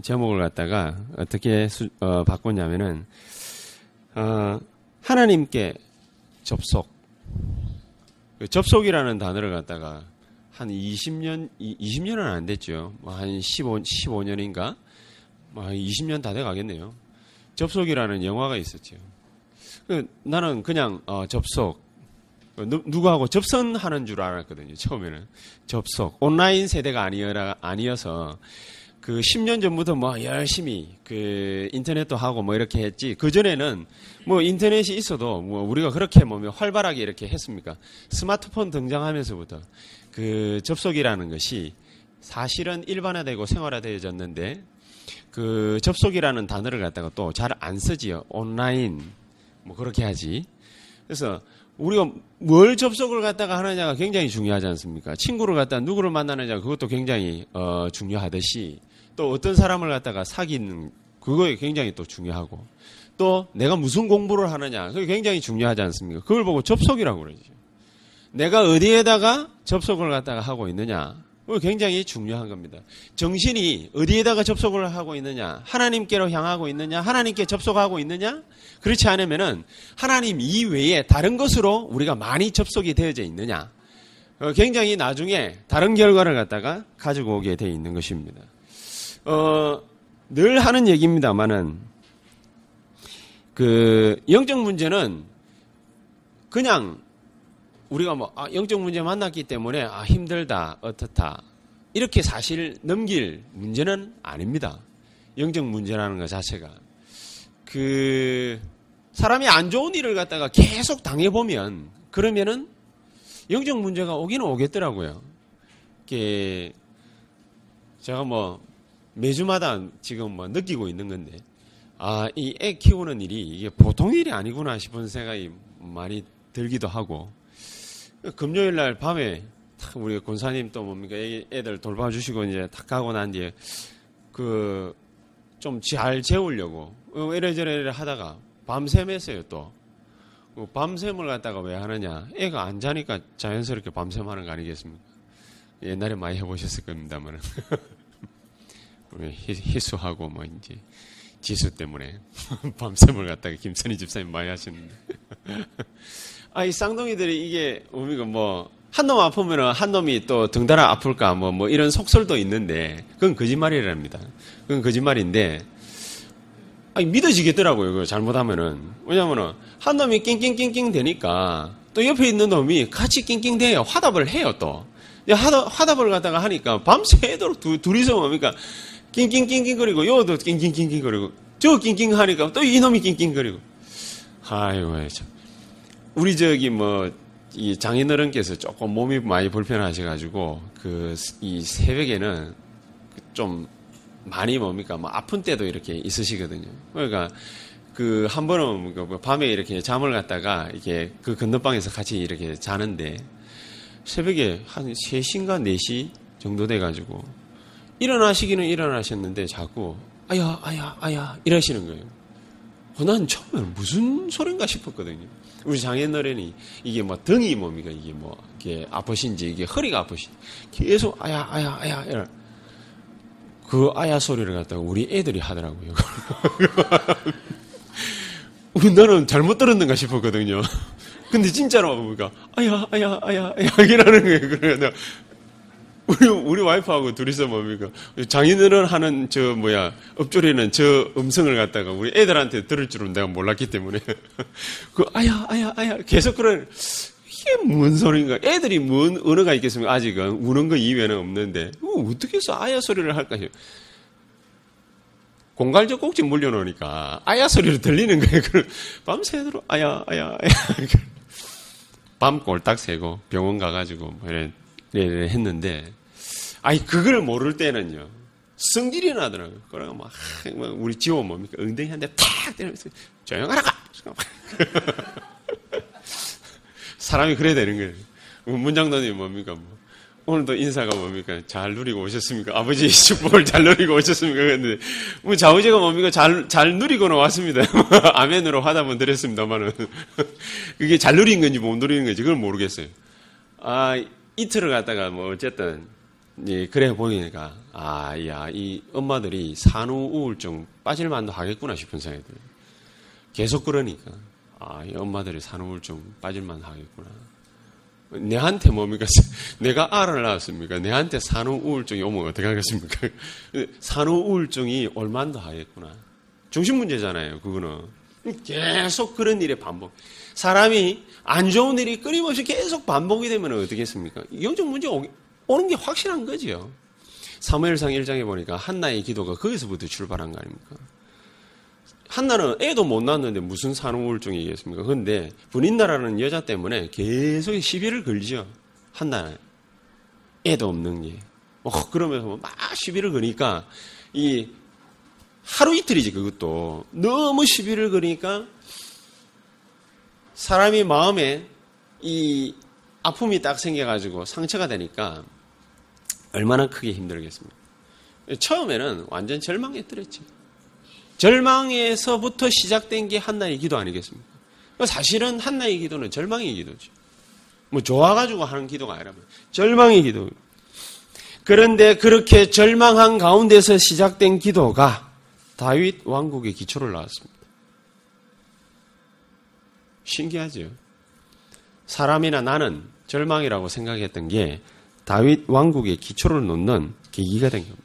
제목을 갖다가 어떻게 수, 어, 바꿨냐면은 어, 하나님께 접속. 그 접속이라는 단어를 갖다가 한 20년, 20년은 안 됐죠. 뭐한 15, 15년인가? 뭐한 20년 다 돼 가겠네요. 접속이라는 영화가 있었죠. 그 나는 그냥 어, 접속, 누, 누구하고 접선하는 줄 알았거든요. 처음에는 접속 온라인 세대가 아니어라 아니어서 그 10년 전부터 뭐 열심히 그 인터넷도 하고 뭐 이렇게 했지. 그 전에는 뭐 인터넷이 있어도 뭐 우리가 그렇게 뭐 활발하게 이렇게 했습니까? 스마트폰 등장하면서부터 그 접속이라는 것이 사실은 일반화되고 생활화되어졌는데 그 접속이라는 단어를 갖다가 또 잘 안 쓰지요. 온라인 뭐 그렇게 하지. 그래서 우리가 뭘 접속을 갖다가 하느냐가 굉장히 중요하지 않습니까? 친구를 갖다가 누구를 만나느냐 그것도 굉장히 어, 중요하듯이 또 어떤 사람을 갖다가 사귀는 그거에 굉장히 또 중요하고 또 내가 무슨 공부를 하느냐 그게 굉장히 중요하지 않습니까? 그걸 보고 접속이라고 그러죠. 내가 어디에다가 접속을 갖다가 하고 있느냐 그거 굉장히 중요한 겁니다. 정신이 어디에다가 접속을 하고 있느냐 하나님께로 향하고 있느냐 하나님께 접속하고 있느냐 그렇지 않으면은 하나님 이외에 다른 것으로 우리가 많이 접속이 되어져 있느냐 어, 굉장히 나중에 다른 결과를 갖다가 가지고 오게 돼 있는 것입니다. 어, 늘 하는 얘기입니다만은 그 영적 문제는 그냥 우리가 뭐 아, 영적 문제 만났기 때문에 아, 힘들다 어떻다 이렇게 사실 넘길 문제는 아닙니다. 영적 문제라는 것 자체가 그 사람이 안 좋은 일을 갖다가 계속 당해 보면 그러면은 영적 문제가 오기는 오겠더라고요. 이게 제가 뭐 매주마다 지금 뭐 느끼고 있는 건데, 아, 이 애 키우는 일이 이게 보통 일이 아니구나 싶은 생각이 많이 들기도 하고, 금요일 날 밤에 우리 권사님 또 뭡니까 애들 돌봐주시고 이제 탁 가고 난 뒤에 그 좀 잘 재우려고 어, 이래저래 하다가 밤샘했어요 또. 그 밤샘을 갖다가 왜 하느냐? 애가 안 자니까 자연스럽게 밤샘 하는 거 아니겠습니까? 옛날에 많이 해보셨을 겁니다만. 희수하고 뭐 이제 지수 때문에 밤샘을 갖다가 김선희 집사님 많이 하시는데. 아, 이 쌍둥이들이 이게 우리가 뭐, 한 놈 아프면은 한 놈이 또 등달아 아플까 뭐, 뭐 이런 속설도 있는데, 그건 거짓말이랍니다. 그건 거짓말인데, 아니, 믿어지겠더라고요. 그거 잘못하면은. 왜냐면은, 한 놈이 낑낑낑낑 되니까, 또 옆에 있는 놈이 같이 낑낑 대요. 화답을 해요, 또. 화답, 화답을 갖다가 하니까, 밤새도록 두, 둘이서 뭡니까? 낑낑낑낑거리고, 요도 낑낑낑낑거리고, 저 낑낑 하니까 또 이놈이 낑낑거리고. 아이고, 참. 우리 저기 뭐, 이 장인어른께서 조금 몸이 많이 불편하셔가지고, 그, 이 새벽에는 좀 많이 뭡니까, 뭐 아픈 때도 이렇게 있으시거든요. 그러니까, 그, 한 번은 뭐 밤에 이렇게 잠을 갔다가, 이게 그 건너방에서 같이 이렇게 자는데, 새벽에 한 3시인가 4시 정도 돼가지고, 일어나시기는 일어나셨는데, 자꾸, 아야, 아야, 아야, 이러시는 거예요. 어, 난 처음에 무슨 소린가 싶었거든요. 우리 장애너른이 이게 뭐 등이 뭡니까 이게 뭐 이게 아프신지 이게 허리가 아프신지 계속 아야 아야 아야 이런 그 아야 소리를 갖다가 우리 애들이 하더라고요. 우리 너는 잘못 들었는가 싶었거든요. 근데 진짜로 뭡니까 아야 아야 아야 아야 이라는 거예요. 그래 내가 우리 우리 와이프하고 둘이서 뭡니까? 장인어른 하는 저 뭐야 엎조리는 저 음성을 갖다가 우리 애들한테 들을 줄은 내가 몰랐기 때문에. 그 아야 아야 아야. 계속 그런 이게 뭔 소리인가? 애들이 뭔 언어가 있겠습니까? 아직은 우는 거 이외에는 없는데. 어떻게 해서 아야 소리를 할까? 공갈적 꼭지 물려놓으니까 아야 소리로 들리는 거예요. 밤새도록 아야 아야 아야. 밤 꼴딱 새고 병원 가가지고 뭐 네, 했는데, 아니, 그걸 모를 때는요. 성질이 나더라고요. 그래가 막, 막 우리 지호 뭡니까? 엉덩이 한 대 탁 때리면서 조용하라 가! 사람이 그래야 되는 거예요. 문장도님 뭡니까? 뭐. 오늘도 인사가 뭡니까? 잘 누리고 오셨습니까? 아버지 축복을 잘 누리고 오셨습니까? 그랬는데, 뭐 좌우제가 뭡니까? 잘, 잘 누리고는 왔습니다. 아멘으로 화답은 드렸습니다만은. 그게 잘 누린 건지 못 누리는 건지 그걸 모르겠어요. 아, 이틀을 갔다가 뭐 어쨌든, 예, 그래 보이니까, 아, 야, 이 엄마들이 산후 우울증 빠질 만도 하겠구나 싶은 생각이 들어요. 계속 그러니까, 아, 이 엄마들이 산후 우울증 빠질 만 하겠구나. 내한테 뭡니까? 내가 알을 낳았습니까? 내한테 산후 우울증이 오면 어떻게 하겠습니까? 산후 우울증이 얼만도 하겠구나. 중심 문제잖아요, 그거는. 계속 그런 일의 반복. 사람이 안 좋은 일이 끊임없이 계속 반복이 되면 어떻겠습니까? 영적 문제 오는 게 확실한 거지요. 사무엘상 1장에 보니까 한나의 기도가 거기서부터 출발한 거 아닙니까? 한나는 애도 못 낳았는데 무슨 산후우울증이겠습니까? 그런데 분인나라는 여자 때문에 계속 시비를 걸죠. 한나는 애도 없는 게. 어, 그러면서 막 시비를 거니까 이 하루 이틀이지 그것도 너무 시비를 거니까 사람이 마음에 이 아픔이 딱 생겨가지고 상처가 되니까 얼마나 크게 힘들겠습니까? 처음에는 완전 절망에 들었죠. 절망에서부터 시작된 게 한나의 기도 아니겠습니까? 사실은 한나의 기도는 절망의 기도죠. 뭐 좋아가지고 하는 기도가 아니라 절망의 기도. 그런데 그렇게 절망한 가운데서 시작된 기도가 다윗 왕국의 기초를 낳았습니다. 신기하죠? 사람이나 나는 절망이라고 생각했던 게 다윗 왕국의 기초를 놓는 계기가 된 겁니다.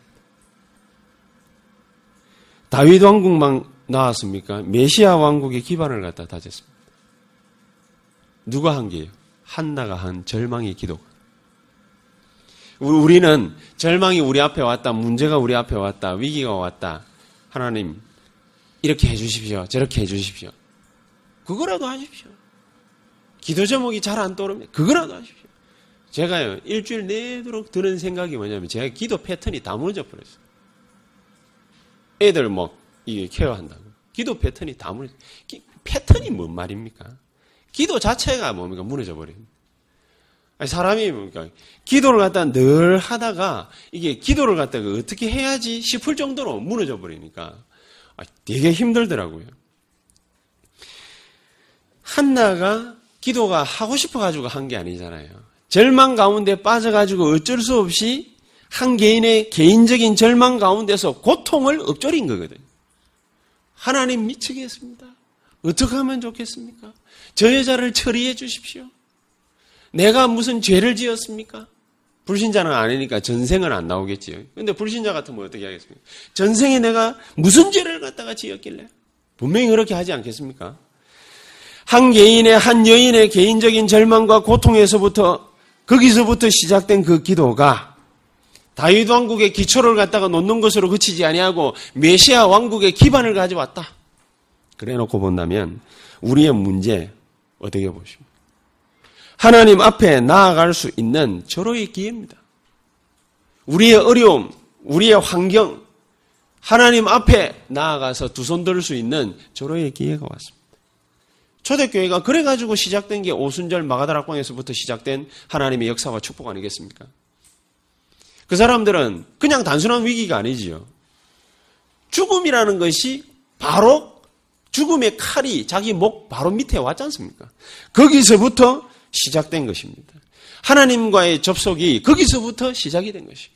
다윗 왕국만 나왔습니까? 메시아 왕국의 기반을 갖다 다졌습니다. 누가 한 게요? 한나가 한 절망의 기도. 우리는 절망이 우리 앞에 왔다, 문제가 우리 앞에 왔다, 위기가 왔다. 하나님, 이렇게 해주십시오. 저렇게 해주십시오. 그거라도 하십시오. 기도 제목이 잘 안 떠오릅니다. 그거라도 하십시오. 제가요, 일주일 내도록 드는 생각이 뭐냐면, 제가 기도 패턴이 다 무너져 버렸어요. 애들 뭐 이게 케어한다고. 기도 패턴이 다 무너져. 패턴이 뭔 말입니까? 기도 자체가 뭡니까? 무너져 버립니다. 사람이 뭡니까? 기도를 갖다 늘 하다가 이게 기도를 갖다가 어떻게 해야지 싶을 정도로 무너져 버리니까 아, 되게 힘들더라고요. 한나가 기도가 하고 싶어 가지고 한 게 아니잖아요. 절망 가운데 빠져 가지고 어쩔 수 없이 한 개인의 개인적인 절망 가운데서 고통을 읊조린 거거든요. 하나님 미치겠습니다. 어떻게 하면 좋겠습니까? 저 여자를 처리해 주십시오. 내가 무슨 죄를 지었습니까? 불신자는 아니니까 전생은 안 나오겠지요. 근데 불신자 같으면 어떻게 하겠습니까? 전생에 내가 무슨 죄를 갖다가 지었길래? 분명히 그렇게 하지 않겠습니까? 한 개인의, 한 여인의 개인적인 절망과 고통에서부터, 거기서부터 시작된 그 기도가 다윗 왕국의 기초를 갖다가 놓는 것으로 그치지 아니하고 메시아 왕국의 기반을 가져왔다. 그래 놓고 본다면 우리의 문제 어떻게 보십니까? 하나님 앞에 나아갈 수 있는 절호의 기회입니다. 우리의 어려움, 우리의 환경, 하나님 앞에 나아가서 두 손 들 수 있는 절호의 기회가 왔습니다. 초대교회가 그래가지고 시작된 게 오순절 마가다락방에서부터 시작된 하나님의 역사와 축복 아니겠습니까? 그 사람들은 그냥 단순한 위기가 아니지요. 죽음이라는 것이 바로 죽음의 칼이 자기 목 바로 밑에 왔지 않습니까? 거기서부터 시작된 것입니다. 하나님과의 접속이 거기서부터 시작이 된 것입니다.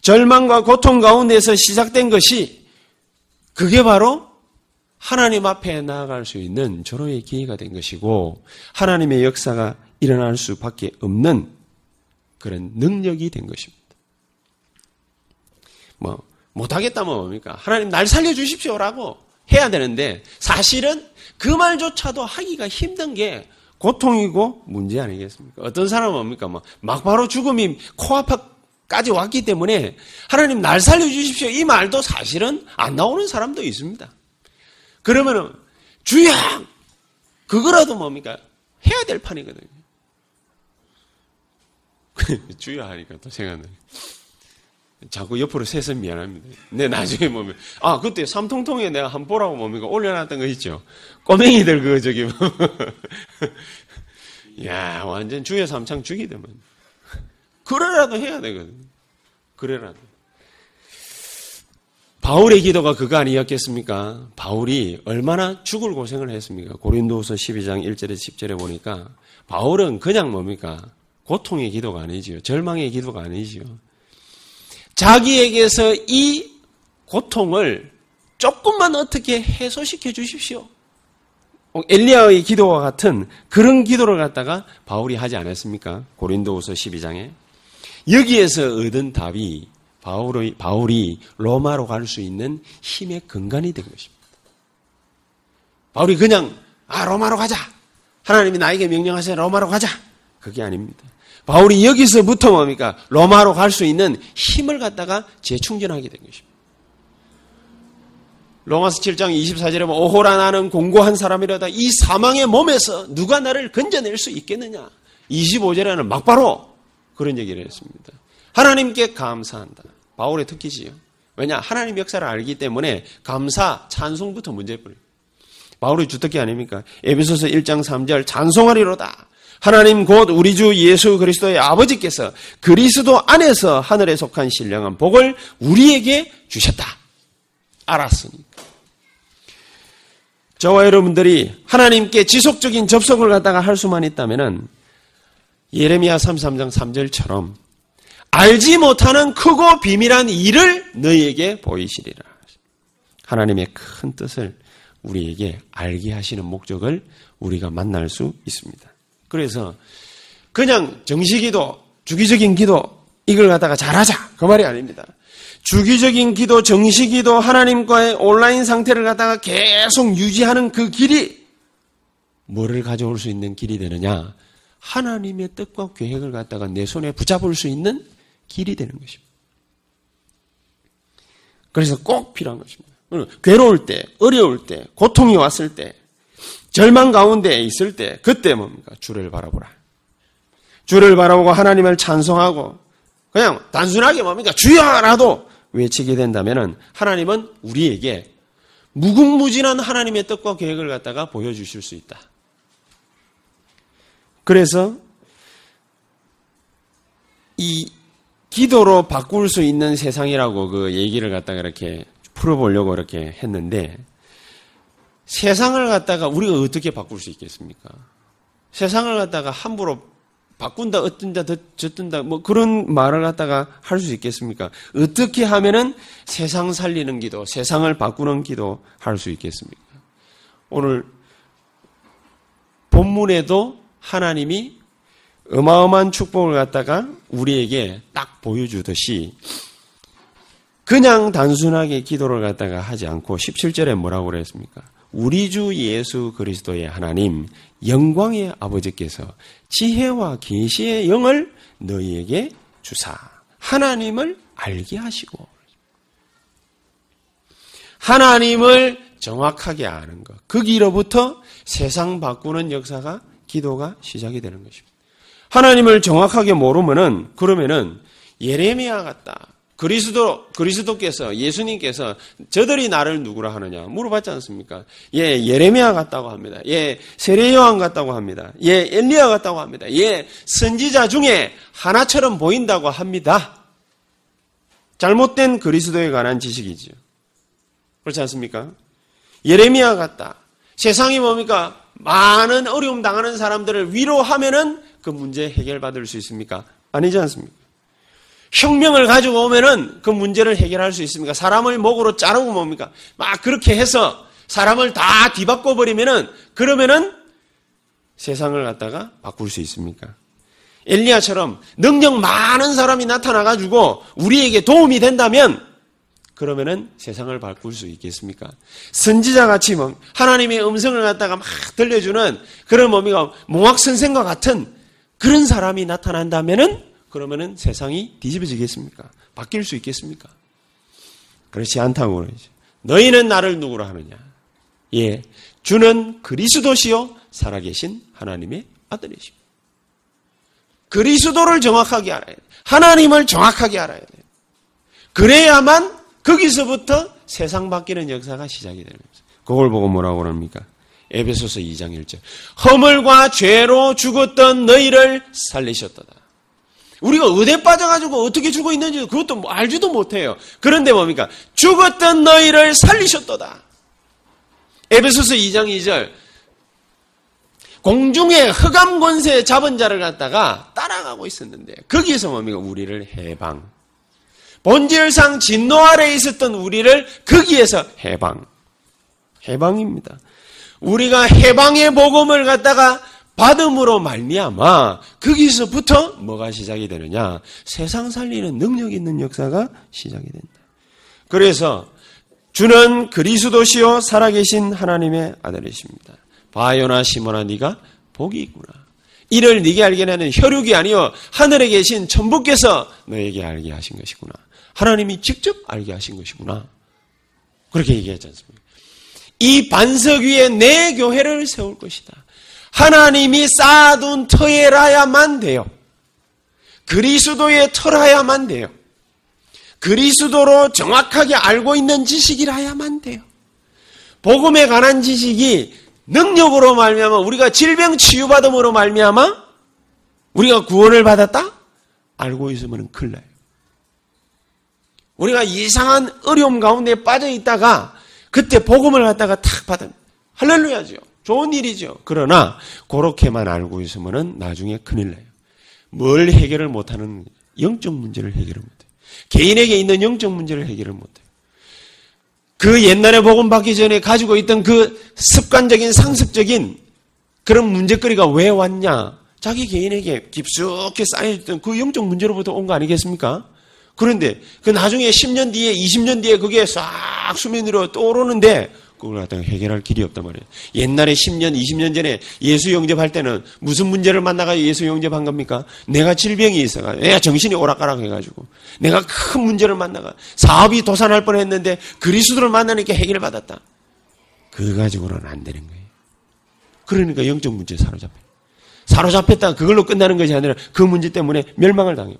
절망과 고통 가운데서 시작된 것이 그게 바로 하나님 앞에 나아갈 수 있는 절호의 기회가 된 것이고 하나님의 역사가 일어날 수밖에 없는 그런 능력이 된 것입니다. 뭐 못하겠다면 뭡니까? 하나님 날 살려주십시오라고 해야 되는데 사실은 그 말조차도 하기가 힘든 게 고통이고 문제 아니겠습니까? 어떤 사람은 뭡니까? 뭐 막바로 죽음이 코앞까지 왔기 때문에 하나님 날 살려주십시오 이 말도 사실은 안 나오는 사람도 있습니다. 그러면은 주야 그거라도 뭡니까? 해야 될 판이거든요. 주야 하니까 또 생각나요. 자꾸 옆으로 새서 미안합니다. 내 나중에 보면 아 그때 삼통통에 내가 한 보라고 뭡니까 올려놨던 거 있죠. 꼬맹이들 그거 저기 야 완전 주여 삼창 죽이더만. 그래라도 해야 되거든. 그래라도. 바울의 기도가 그거 아니었겠습니까? 바울이 얼마나 죽을 고생을 했습니까? 고린도후서 12장 1절에 10절에 보니까 바울은 그냥 뭡니까? 고통의 기도가 아니지요. 절망의 기도가 아니지요. 자기에게서 이 고통을 조금만 어떻게 해소시켜 주십시오. 엘리야의 기도와 같은 그런 기도를 갖다가 바울이 하지 않았습니까? 고린도후서 12장에 여기에서 얻은 답이 바울의, 바울이 로마로 갈 수 있는 힘의 근간이 된 것입니다. 바울이 그냥 아 로마로 가자. 하나님이 나에게 명령하세요. 로마로 가자. 그게 아닙니다. 바울이 여기서부터 뭡니까? 로마로 갈 수 있는 힘을 갖다가 재충전하게 된 것입니다. 로마서 7장 24절에 보면 오호라 나는 공고한 사람이라다 이 사망의 몸에서 누가 나를 건져낼 수 있겠느냐. 25절에는 막바로 그런 얘기를 했습니다. 하나님께 감사한다. 바울의 특기지요. 왜냐? 하나님 역사를 알기 때문에 감사, 찬송부터 문제뿐이에요. 바울의 주특기 아닙니까? 에베소서 1장 3절 찬송하리로다. 하나님 곧 우리 주 예수 그리스도의 아버지께서 그리스도 안에서 하늘에 속한 신령한 복을 우리에게 주셨다. 알았으니까. 저와 여러분들이 하나님께 지속적인 접속을 갖다가 할 수만 있다면은 예레미야 33장 3절처럼 알지 못하는 크고 비밀한 일을 너희에게 보이시리라. 하나님의 큰 뜻을 우리에게 알게 하시는 목적을 우리가 만날 수 있습니다. 그래서 그냥 정식기도, 주기적인 기도 이걸 갖다가 잘하자 그 말이 아닙니다. 주기적인 기도, 정식기도 하나님과의 온라인 상태를 갖다가 계속 유지하는 그 길이 뭐를 가져올 수 있는 길이 되느냐? 하나님의 뜻과 계획을 갖다가 내 손에 붙잡을 수 있는 길이 되는 것입니다. 그래서 꼭 필요한 것입니다. 괴로울 때, 어려울 때, 고통이 왔을 때, 절망 가운데 있을 때 그때 뭡니까? 주를 바라보라. 주를 바라보고 하나님을 찬송하고 그냥 단순하게 뭡니까? 주여라도 외치게 된다면 하나님은 우리에게 무궁무진한 하나님의 뜻과 계획을 갖다가 보여주실 수 있다. 그래서 이 기도로 바꿀 수 있는 세상이라고 그 얘기를 갖다가 이렇게 풀어보려고 이렇게 했는데 세상을 갖다가 우리가 어떻게 바꿀 수 있겠습니까? 세상을 갖다가 함부로 바꾼다, 어떤다, 저뜬다, 뭐 그런 말을 갖다가 할 수 있겠습니까? 어떻게 하면은 세상 살리는 기도, 세상을 바꾸는 기도 할 수 있겠습니까? 오늘 본문에도 하나님이 어마어마한 축복을 갖다가 우리에게 딱 보여주듯이 그냥 단순하게 기도를 갖다가 하지 않고 17절에 뭐라고 그랬습니까? 우리 주 예수 그리스도의 하나님 영광의 아버지께서 지혜와 계시의 영을 너희에게 주사 하나님을 알게 하시고 하나님을 정확하게 아는 것. 거기로부터 세상 바꾸는 역사가 기도가 시작이 되는 것입니다. 하나님을 정확하게 모르면은 그러면은 예레미야 같다. 그리스도, 그리스도께서, 예수님께서 저들이 나를 누구라 하느냐 물어봤지 않습니까? 예, 예레미야 같다고 합니다. 예, 세례 요한 같다고 합니다. 예, 엘리야 같다고 합니다. 예, 선지자 중에 하나처럼 보인다고 합니다. 잘못된 그리스도에 관한 지식이지요. 그렇지 않습니까? 예레미야 같다. 세상이 뭡니까? 많은 어려움 당하는 사람들을 위로하면은 그 문제 해결받을 수 있습니까? 아니지 않습니까? 혁명을 가지고 오면은 그 문제를 해결할 수 있습니까? 사람을 목으로 자르고 뭡니까? 막 그렇게 해서 사람을 다 뒤바꿔 버리면은 그러면은 세상을 갖다가 바꿀 수 있습니까? 엘리야처럼 능력 많은 사람이 나타나 가지고 우리에게 도움이 된다면 그러면은 세상을 바꿀 수 있겠습니까? 선지자 같이 뭐 하나님의 음성을 갖다가 막 들려주는 그런 뭡니까? 몽학 선생과 같은 그런 사람이 나타난다면은 그러면은 세상이 뒤집어지겠습니까? 바뀔 수 있겠습니까? 그렇지 않다고 그러죠. 너희는 나를 누구로 하느냐? 예. 주는 그리스도시요 살아계신 하나님의 아들이십니다. 그리스도를 정확하게 알아야 돼. 하나님을 정확하게 알아야 돼. 그래야만 거기서부터 세상 바뀌는 역사가 시작이 되는 거죠. 그걸 보고 뭐라고 그럽니까? 에베소서 2장 1절. 허물과 죄로 죽었던 너희를 살리셨도다. 우리가 어디 빠져가지고 어떻게 죽어 있는지 그것도 뭐 알지도 못해요. 그런데 뭡니까? 죽었던 너희를 살리셨도다. 에베소서 2장 2절. 공중에 흑암 권세 잡은 자를 갖다가 따라가고 있었는데 거기에서 뭡니까? 우리를 해방. 본질상 진노 아래 있었던 우리를 거기에서 해방. 해방입니다. 우리가 해방의 복음을 갖다가 받음으로 말미암아 거기서부터 뭐가 시작이 되느냐? 세상 살리는 능력 있는 역사가 시작이 된다. 그래서 주는 그리스도시요 살아계신 하나님의 아들이십니다. 바요나 시모나 네가 복이 있구나. 이를 네게 알게 하는 혈육이 아니요 하늘에 계신 천부께서 너에게 알게 하신 것이구나. 하나님이 직접 알게 하신 것이구나. 그렇게 얘기했지 않습니까? 이 반석 위에 내 교회를 세울 것이다. 하나님이 쌓아둔 터에라야만 돼요. 그리스도의 터라야만 돼요. 그리스도로 정확하게 알고 있는 지식이라야만 돼요. 복음에 관한 지식이 능력으로 말미암아 우리가 질병 치유받음으로 말미암아 우리가 구원을 받았다? 알고 있으면 큰일 나요. 우리가 이상한 어려움 가운데 빠져 있다가 그때 복음을 갖다가 탁 받은 할렐루야죠. 좋은 일이죠. 그러나 그렇게만 알고 있으면 나중에 큰일 나요. 뭘 해결을 못하는 영적 문제를 해결을 못해요. 개인에게 있는 영적 문제를 해결을 못해요. 그 옛날에 복음 받기 전에 가지고 있던 그 습관적인 상습적인 그런 문제거리가 왜 왔냐? 자기 개인에게 깊숙이 쌓여있던 그 영적 문제로부터 온 거 아니겠습니까? 그런데 그 나중에 10년 뒤에 20년 뒤에 그게 싹 수면 위로 떠오르는데 그걸 갖다가 해결할 길이 없단 말이에요. 옛날에 10년, 20년 전에 예수 영접할 때는 무슨 문제를 만나가 예수 영접한 겁니까? 내가 질병이 있어가 내가 정신이 오락가락 해가지고 내가 큰 문제를 만나가 사업이 도산할 뻔 했는데 그리스도를 만나니까 해결받았다. 그거 가지고는 안 되는 거예요. 그러니까 영적 문제 사로잡혀. 사로잡혔다 그걸로 끝나는 것이 아니라 그 문제 때문에 멸망을 당해요.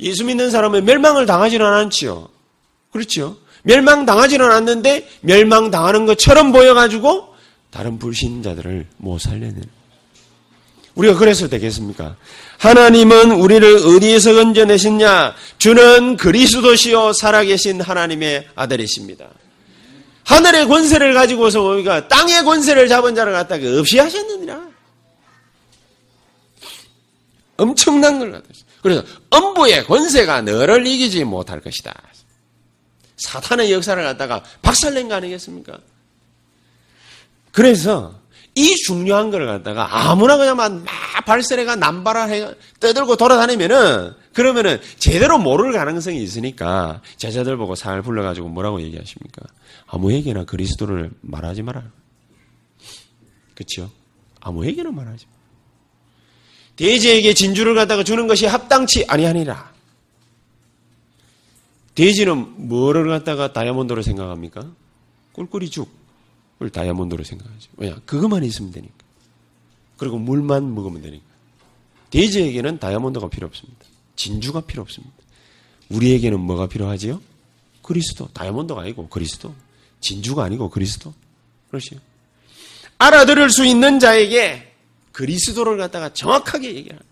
예수 믿는 사람은 멸망을 당하지는 않지요. 그렇죠? 멸망당하지는 않는데 멸망당하는 것처럼 보여가지고 다른 불신자들을 못 살려내는. 우리가 그래서 되겠습니까? 하나님은 우리를 어디에서 건져내셨냐? 주는 그리스도시요 살아계신 하나님의 아들이십니다. 하늘의 권세를 가지고서 우리가 땅의 권세를 잡은 자를 갖다가 없이 하셨느니라. 엄청난 걸 갖다. 그래서 엄부의 권세가 너를 이기지 못할 것이다. 사탄의 역사를 갖다가 박살낸 거 아니겠습니까? 그래서 이 중요한 걸 갖다가 아무나 그냥 막 발세례가 남발해 떠들고 돌아다니면은 그러면은 제대로 모를 가능성이 있으니까 제자들 보고 살 불러가지고 뭐라고 얘기하십니까? 아무에게나 그리스도를 말하지 마라. 그렇죠? 아무에게나 말하지 마. 대제에게 진주를 갖다가 주는 것이 합당치 아니하니라. 돼지는 뭐를 갖다가 다이아몬드로 생각합니까? 꿀꿀이 죽을 다이아몬드로 생각하죠. 왜냐? 그것만 있으면 되니까. 그리고 물만 먹으면 되니까. 돼지에게는 다이아몬드가 필요 없습니다. 진주가 필요 없습니다. 우리에게는 뭐가 필요하지요? 그리스도. 다이아몬드가 아니고 그리스도. 진주가 아니고 그리스도. 그렇죠. 알아들을 수 있는 자에게 그리스도를 갖다가 정확하게 얘기하는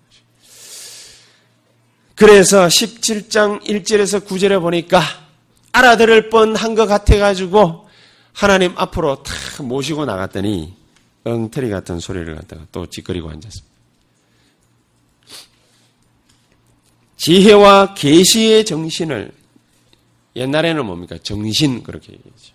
그래서 17장 1절에서 9절에 보니까 알아들을 뻔한 것 같아가지고 하나님 앞으로 탁 모시고 나갔더니 엉터리 같은 소리를 갖다가 또 찌끄리고 앉았습니다. 지혜와 계시의 정신을 옛날에는 뭡니까? 정신 그렇게 얘기했죠.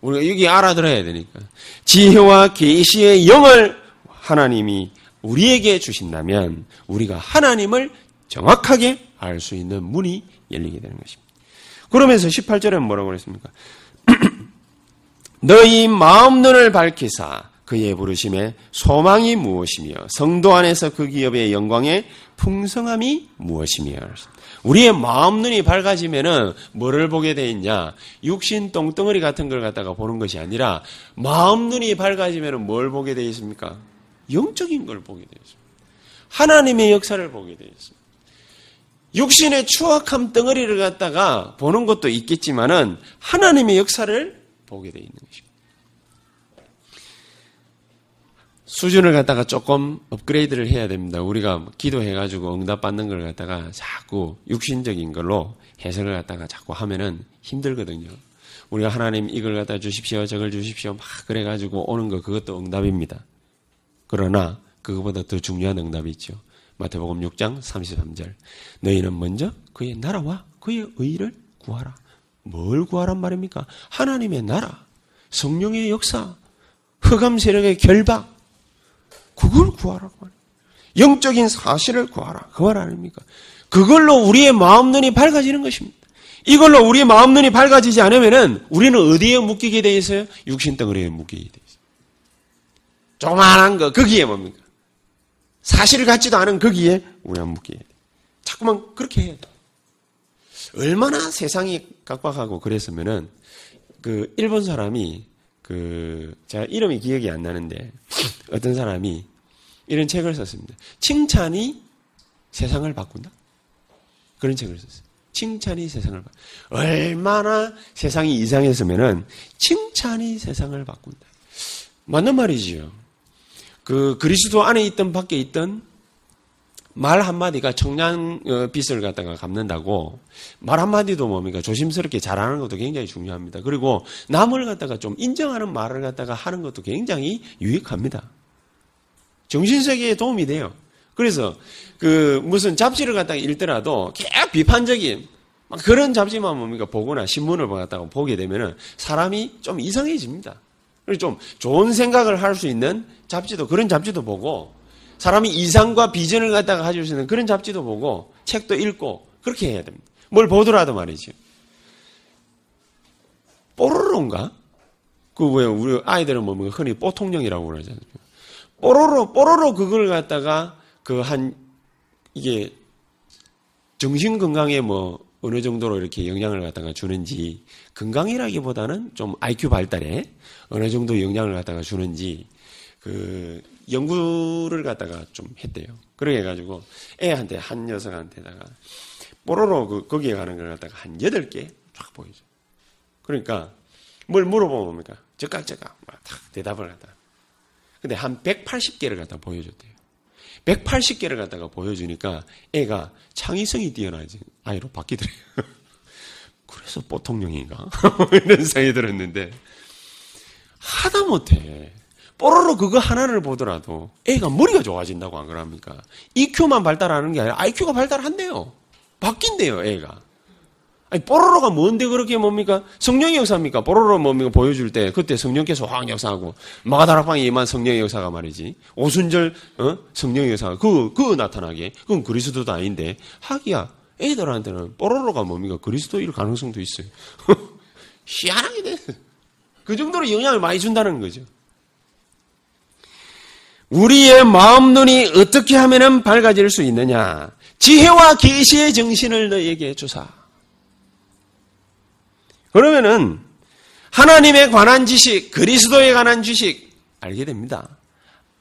우리가 여기 알아들어야 되니까 지혜와 계시의 영을 하나님이 우리에게 주신다면 우리가 하나님을 정확하게 알 수 있는 문이 열리게 되는 것입니다. 그러면서 18절에 뭐라고 그랬습니까? 너희 마음 눈을 밝히사 그의 부르심에 소망이 무엇이며 성도 안에서 그 기업의 영광의 풍성함이 무엇이며 우리의 마음 눈이 밝아지면은 뭐를 보게 돼 있냐? 육신 똥덩어리 같은 걸 갖다가 보는 것이 아니라 마음 눈이 밝아지면은 뭘 보게 돼 있습니까? 영적인 걸 보게 돼 있습니다. 하나님의 역사를 보게 돼 있습니다. 육신의 추악함 덩어리를 갖다가 보는 것도 있겠지만은 하나님의 역사를 보게 돼 있는 것입니다. 수준을 갖다가 조금 업그레이드를 해야 됩니다. 우리가 기도해가지고 응답받는 걸 갖다가 자꾸 육신적인 걸로 해석을 갖다가 자꾸 하면은 힘들거든요. 우리가 하나님 이걸 갖다 주십시오, 저걸 주십시오, 막 그래가지고 오는 거 그것도 응답입니다. 그러나 그것보다 더 중요한 응답이 있죠. 마태복음 6장 33절. 너희는 먼저 그의 나라와 그의 의를 구하라. 뭘 구하란 말입니까? 하나님의 나라, 성령의 역사, 흑암 세력의 결박, 그걸 구하라고 말이에요. 영적인 사실을 구하라. 그 말 아닙니까? 그걸로 우리의 마음 눈이 밝아지는 것입니다. 이걸로 우리의 마음 눈이 밝아지지 않으면은 우리는 어디에 묶이게 돼 있어요? 육신 덩어리에 묶이게 돼 있어요. 조그만한 거, 거기에 뭡니까? 사실 같지도 않은 거기에 우리가 묶이게 돼. 자꾸만 그렇게 해야 돼. 얼마나 세상이 깍박하고 그랬으면은 그 일본 사람이 그 제가 이름이 기억이 안 나는데 어떤 사람이 이런 책을 썼습니다. 칭찬이 세상을 바꾼다. 그런 책을 썼어요. 칭찬이 세상을 바꾼다. 얼마나 세상이 이상했으면은 칭찬이 세상을 바꾼다. 맞는 말이지요. 그 그리스도 안에 있던 밖에 있던 말 한마디가 청량빛을 갖다가 갚는다고 말 한마디도 뭡니까 조심스럽게 잘하는 것도 굉장히 중요합니다. 그리고 남을 갖다가 좀 인정하는 말을 갖다가 하는 것도 굉장히 유익합니다. 정신세계에 도움이 돼요. 그래서 그 무슨 잡지를 갖다가 읽더라도 계속 비판적인 그런 잡지만 뭡니까 보거나 신문을 갖다가 보게 되면은 사람이 좀 이상해집니다. 그리고 좀 좋은 생각을 할 수 있는 잡지도 그런 잡지도 보고 사람이 이상과 비전을 갖다가 가질 수 있는 그런 잡지도 보고 책도 읽고 그렇게 해야 됩니다. 뭘 보더라도 말이죠. 뽀로로인가? 그왜 우리 아이들은 뭐 흔히 뽀통령이라고 그러잖아요. 뽀로로 뽀로로 그걸 갖다가 그 한 이게 정신 건강에 뭐 어느 정도로 이렇게 영향을 갖다가 주는지 건강이라기보다는 좀 IQ 발달에 어느 정도 영향을 갖다가 주는지 그 연구를 갖다가 좀 했대요. 그렇게 해가지고 애한테 한 녀석한테다가 뽀로로 그 거기에 가는 걸 갖다가 한 여덟 개 쫙 보이죠. 그러니까 뭘 물어보면 뭡니까? 적각적각 막탁 대답을 갖다. 근데 한 180개를 갖다 보여줬대요. 180개를 갖다가 보여주니까 애가 창의성이 뛰어나지 아이로 바뀌더래요. 그래서 보통령인가? 이런 생각이 들었는데 하다 못해 뽀로로 그거 하나를 보더라도 애가 머리가 좋아진다고 안 그럽니까? EQ만 발달하는 게 아니라 IQ가 발달한대요. 바뀐대요, 애가. 아니, 뽀로로가 뭔데 그렇게 뭡니까? 성령의 역사입니까? 뽀로로 뭡니까? 보여줄 때, 그때 성령께서 확 역사하고, 마가다락방에 임한 성령의 역사가 말이지. 오순절, 어? 성령의 역사가, 그, 그 나타나게. 그건 그리스도도 아닌데, 하기야, 애들한테는 뽀로로가 뭡니까? 그리스도일 가능성도 있어요. 희한하게 돼. 그 정도로 영향을 많이 준다는 거죠. 우리의 마음 눈이 어떻게 하면 밝아질 수 있느냐? 지혜와 계시의 정신을 너에게 주사. 그러면은 하나님에 관한 지식, 그리스도에 관한 지식 알게 됩니다.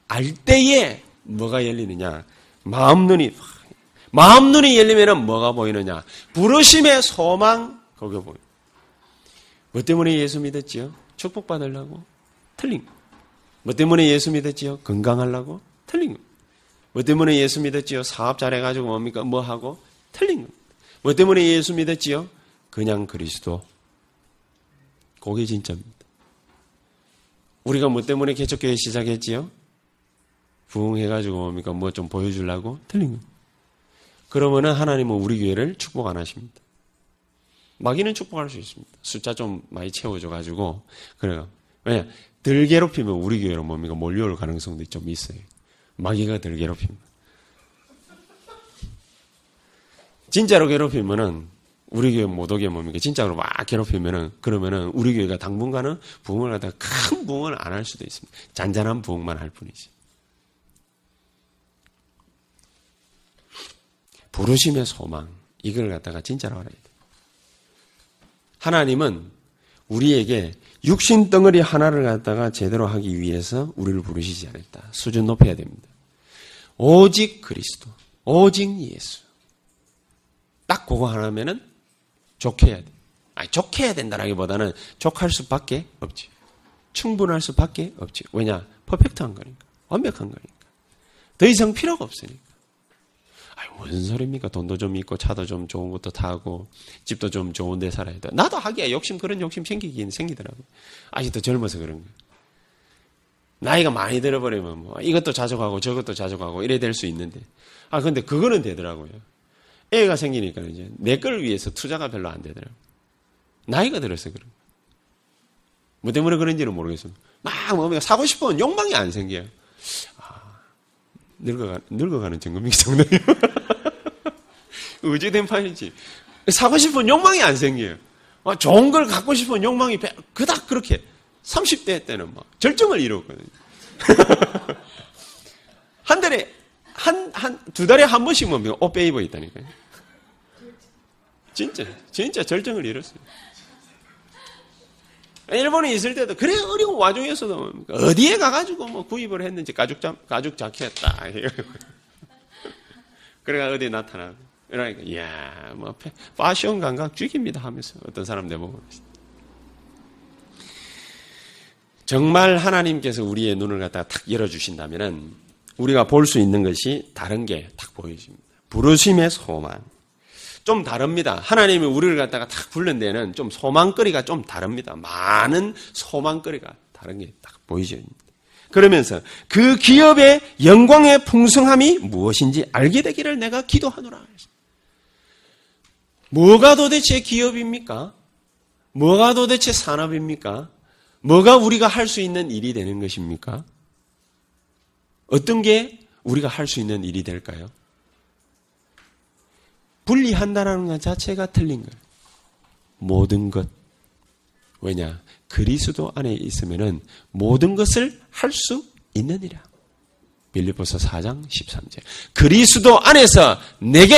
알 때에 뭐가 열리느냐? 마음 눈이 마음 눈이 열리면은 뭐가 보이느냐? 부르심의 소망 거기 보여. 뭐 때문에 예수 믿었지요? 축복 받으려고? 틀린 거. 뭐 때문에 예수 믿었지요? 건강하려고? 틀린 거. 뭐 때문에 예수 믿었지요? 사업 잘해가지고 뭡니까? 뭐 하고? 틀린 거. 뭐 때문에 예수 믿었지요? 그냥 그리스도. 그게 진짜입니다. 우리가 뭐 때문에 개척교회 시작했지요? 부흥해가지고 뭡니까? 뭐 좀 보여주려고? 틀린 거. 그러면은 하나님은 우리 교회를 축복 안 하십니다. 마귀는 축복할 수 있습니다. 숫자 좀 많이 채워줘가지고. 그래요. 왜냐? 덜 괴롭히면 우리 교회로 뭡니까? 몰려올 가능성도 좀 있어요. 마귀가 덜 괴롭히면. 진짜로 괴롭히면은 우리 교회 못 오게 뭡니까? 진짜로 막 괴롭히면은 그러면은 우리 교회가 당분간은 부흥을 하다가 큰 부흥을 안 할 수도 있습니다. 잔잔한 부흥만 할 뿐이지. 부르심의 소망 이걸 갖다가 진짜로 알아야 돼. 하나님은 우리에게 육신 덩어리 하나를 갖다가 제대로 하기 위해서 우리를 부르시지 않았다. 수준 높여야 됩니다. 오직 그리스도, 오직 예수. 딱 그거 하나면은 좋게 해야 돼. 아니, 좋게 해야 된다라기보다는 족할 수밖에 없지. 충분할 수밖에 없지. 왜냐? 퍼펙트한 거니까. 완벽한 거니까. 더 이상 필요가 없으니까. 아이, 무슨 소리입니까? 돈도 좀 있고, 차도 좀 좋은 것도 타고, 집도 좀 좋은 데 살아야 돼. 나도 하기야 욕심, 그런 욕심 생기긴 생기더라고. 아직도 젊어서 그런 거야. 나이가 많이 들어버리면 뭐, 이것도 자족하고, 저것도 자족하고, 이래 될 수 있는데. 아, 근데 그거는 되더라고요. 애가 생기니까 이제 내 걸 위해서 투자가 별로 안 되더라고요. 나이가 들어서 그런 거야. 뭐 때문에 그런지는 모르겠습니다. 막 뭐, 사고 싶으면 욕망이 안 생겨요. 늙어가, 늙어가는 증거입니까, 정답이요? 의지된 판이지. 사고 싶은 욕망이 안 생겨요. 아, 좋은 걸 갖고 싶은 욕망이 그닥 그렇게 30대 때는 막 절정을 이뤘거든요. 한 달에, 한, 한, 두 달에 한 번씩 뭐옷 빼입어 있다니까요. 진짜, 진짜 절정을 이뤘어요. 일본에 있을 때도 그래 어려운 와중에서도 어디에 가가지고 뭐 구입을 했는지 가죽 자, 가죽 자켓다 그래가 어디 나타나고 그러니까 이야 뭐 패션 감각 죽입니다 하면서 어떤 사람들 보고 정말 하나님께서 우리의 눈을 갖다가 탁 열어주신다면은 우리가 볼 수 있는 것이 다른 게 탁 보여집니다. 부르심의 소망. 좀 다릅니다. 하나님이 우리를 갖다가 딱 부른 데는 좀 소망거리가 좀 다릅니다. 많은 소망거리가 다른 게 딱 보이죠. 그러면서 그 기업의 영광의 풍성함이 무엇인지 알게 되기를 내가 기도하노라. 뭐가 도대체 기업입니까? 뭐가 도대체 산업입니까? 뭐가 우리가 할 수 있는 일이 되는 것입니까? 어떤 게 우리가 할 수 있는 일이 될까요? 분리한다는 것 자체가 틀린 거예요. 모든 것. 왜냐? 그리스도 안에 있으면은 모든 것을 할 수 있느니라. 빌리포서 4장 13절. 그리스도 안에서 내게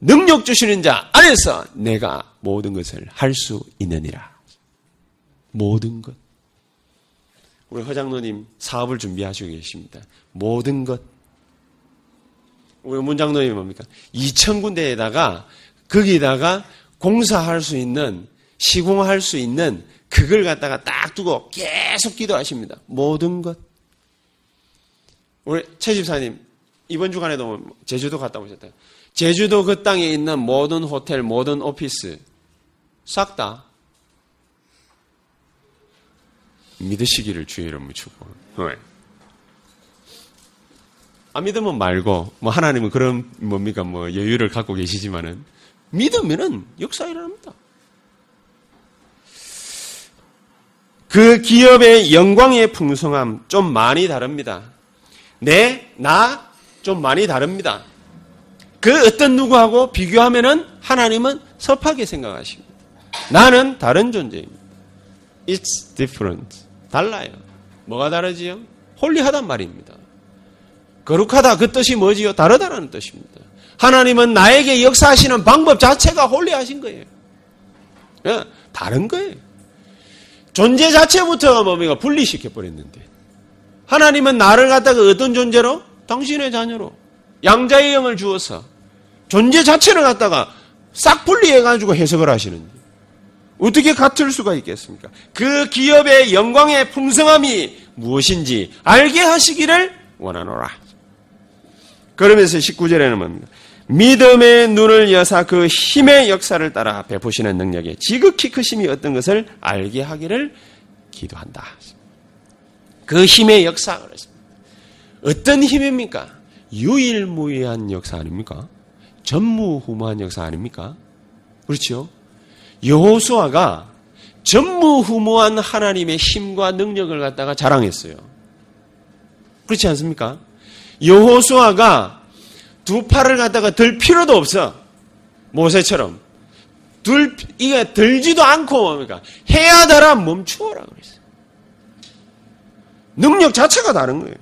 능력 주시는 자 안에서 내가 모든 것을 할 수 있느니라. 모든 것. 우리 허장로님 사업을 준비하시고 계십니다. 모든 것. 우리 문장로님이 뭡니까? 2천 군데에다가 거기다가 공사할 수 있는 시공할 수 있는 그걸 갖다가 딱 두고 계속 기도하십니다. 모든 것. 우리 최 집사님 이번 주간에도 제주도 갔다 오셨다. 제주도 그 땅에 있는 모든 호텔, 모든 오피스 싹 다 믿으시기를 주의 축복. 네. 안 믿으면 말고 뭐 하나님은 그런 뭡니까 뭐 여유를 갖고 계시지만은 믿으면은 역사 일어납니다. 그 기업의 영광의 풍성함 좀 많이 다릅니다. 내, 나 좀 많이 다릅니다. 그 어떤 누구하고 비교하면은 하나님은 섭하게 생각하십니다. 나는 다른 존재입니다. It's different. 달라요. 뭐가 다르지요? holy하단 말입니다. 거룩하다 그 뜻이 뭐지요? 다르다라는 뜻입니다. 하나님은 나에게 역사하시는 방법 자체가 holy하신 거예요. 예, 다른 거예요. 존재 자체부터가 뭡니까? 분리시켜 버렸는데. 하나님은 나를 갖다가 어떤 존재로? 당신의 자녀로. 양자의 영을 주어서 존재 자체를 갖다가 싹 분리해 가지고 해석을 하시는지. 어떻게 같을 수가 있겠습니까? 그 기업의 영광의 풍성함이 무엇인지 알게 하시기를 원하노라. 그러면서 19절에는 뭡니까? 믿음의 눈을 여사 그 힘의 역사를 따라 베푸시는 능력에 지극히 크심이 어떤 것을 알게 하기를 기도한다. 그 힘의 역사. 어떤 힘입니까? 유일무이한 역사 아닙니까? 전무후무한 역사 아닙니까? 그렇죠? 여호수아가 전무후무한 하나님의 힘과 능력을 갖다가 자랑했어요. 그렇지 않습니까? 여호수아가 두 팔을 갖다가 들 필요도 없어. 모세처럼. 들, 이게 들지도 않고 뭡니까? 해야 되라 멈추어라 그랬어요. 능력 자체가 다른 거예요.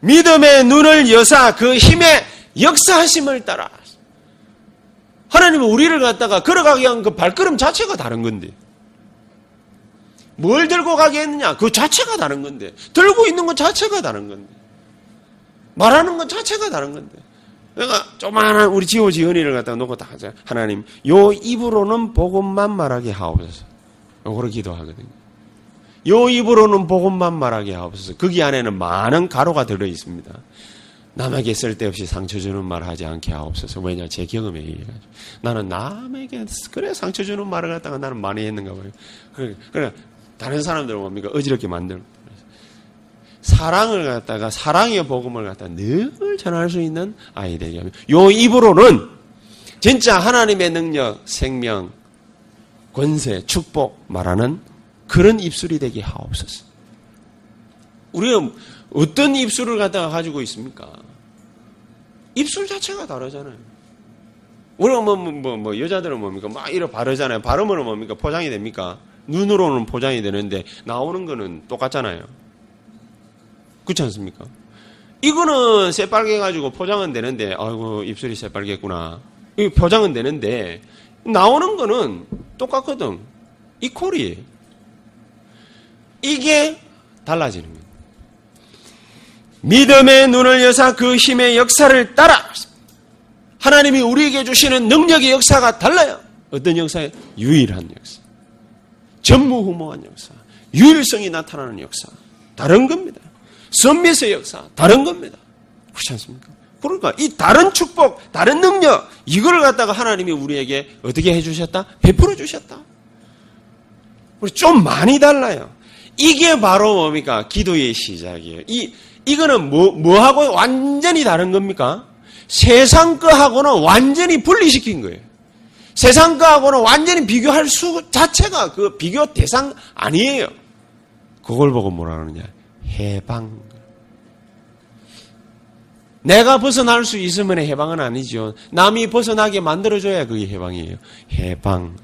믿음의 눈을 여사 그 힘의 역사하심을 따라. 하나님은 우리를 갖다가 걸어가게 한 그 발걸음 자체가 다른 건데. 뭘 들고 가게 했느냐? 그 자체가 다른 건데. 들고 있는 것 자체가 다른 건데. 말하는 것 자체가 다른 건데. 내가 조만한 우리 지호 지은이를 갖다가 놓고 다 하자. 하나님, 요 입으로는 복음만 말하게 하옵소서. 요거를 기도하거든요. 요 입으로는 복음만 말하게 하옵소서. 거기 안에는 많은 가로가 들어 있습니다. 남에게 쓸데없이 상처 주는 말 하지 않게 하옵소서. 왜냐, 제 경험에 의해가지고. 나는 남에게, 그래, 상처 주는 말을 갖다가 나는 많이 했는가 봐요. 그래, 그래, 다른 사람들은 뭡니까? 어지럽게 만들고. 사랑을 갖다가, 사랑의 복음을 갖다가 늘 전할 수 있는 아이들이 하면, 요 입으로는 진짜 하나님의 능력, 생명, 권세, 축복 말하는 그런 입술이 되게 하옵소서. 우리는 어떤 입술을 갖다가 가지고 있습니까? 입술 자체가 다르잖아요. 우리가 뭐, 뭐, 뭐, 뭐 여자들은 뭡니까? 막 이러 바르잖아요. 발음으로 뭡니까? 포장이 됩니까? 눈으로는 포장이 되는데, 나오는 거는 똑같잖아요. 그렇지 않습니까? 이거는 새빨개 가지고 포장은 되는데, 아이고, 입술이 새빨겠구나. 이 포장은 되는데, 나오는 거는 똑같거든. 이퀄이에요. 이게 달라지는 거예요. 믿음의 눈을 여사 그 힘의 역사를 따라 하나님이 우리에게 주시는 능력의 역사가 달라요. 어떤 역사에 유일한 역사. 전무후무한 역사. 유일성이 나타나는 역사. 다른 겁니다. 선미의 역사. 다른 겁니다. 그렇지 않습니까? 그러니까 이 다른 축복, 다른 능력, 이걸 갖다가 하나님이 우리에게 어떻게 해주셨다? 베풀어 주셨다. 우리 좀 많이 달라요. 이게 바로 뭡니까? 기도의 시작이에요. 이, 이거는 뭐, 뭐하고 완전히 다른 겁니까? 세상 거하고는 완전히 분리시킨 거예요. 세상 거하고는 완전히 비교할 수 자체가 그 비교 대상 아니에요. 그걸 보고 뭐라 그러느냐? 해방. 내가 벗어날 수 있으면 해방은 아니죠. 남이 벗어나게 만들어줘야 그게 해방이에요. 해방.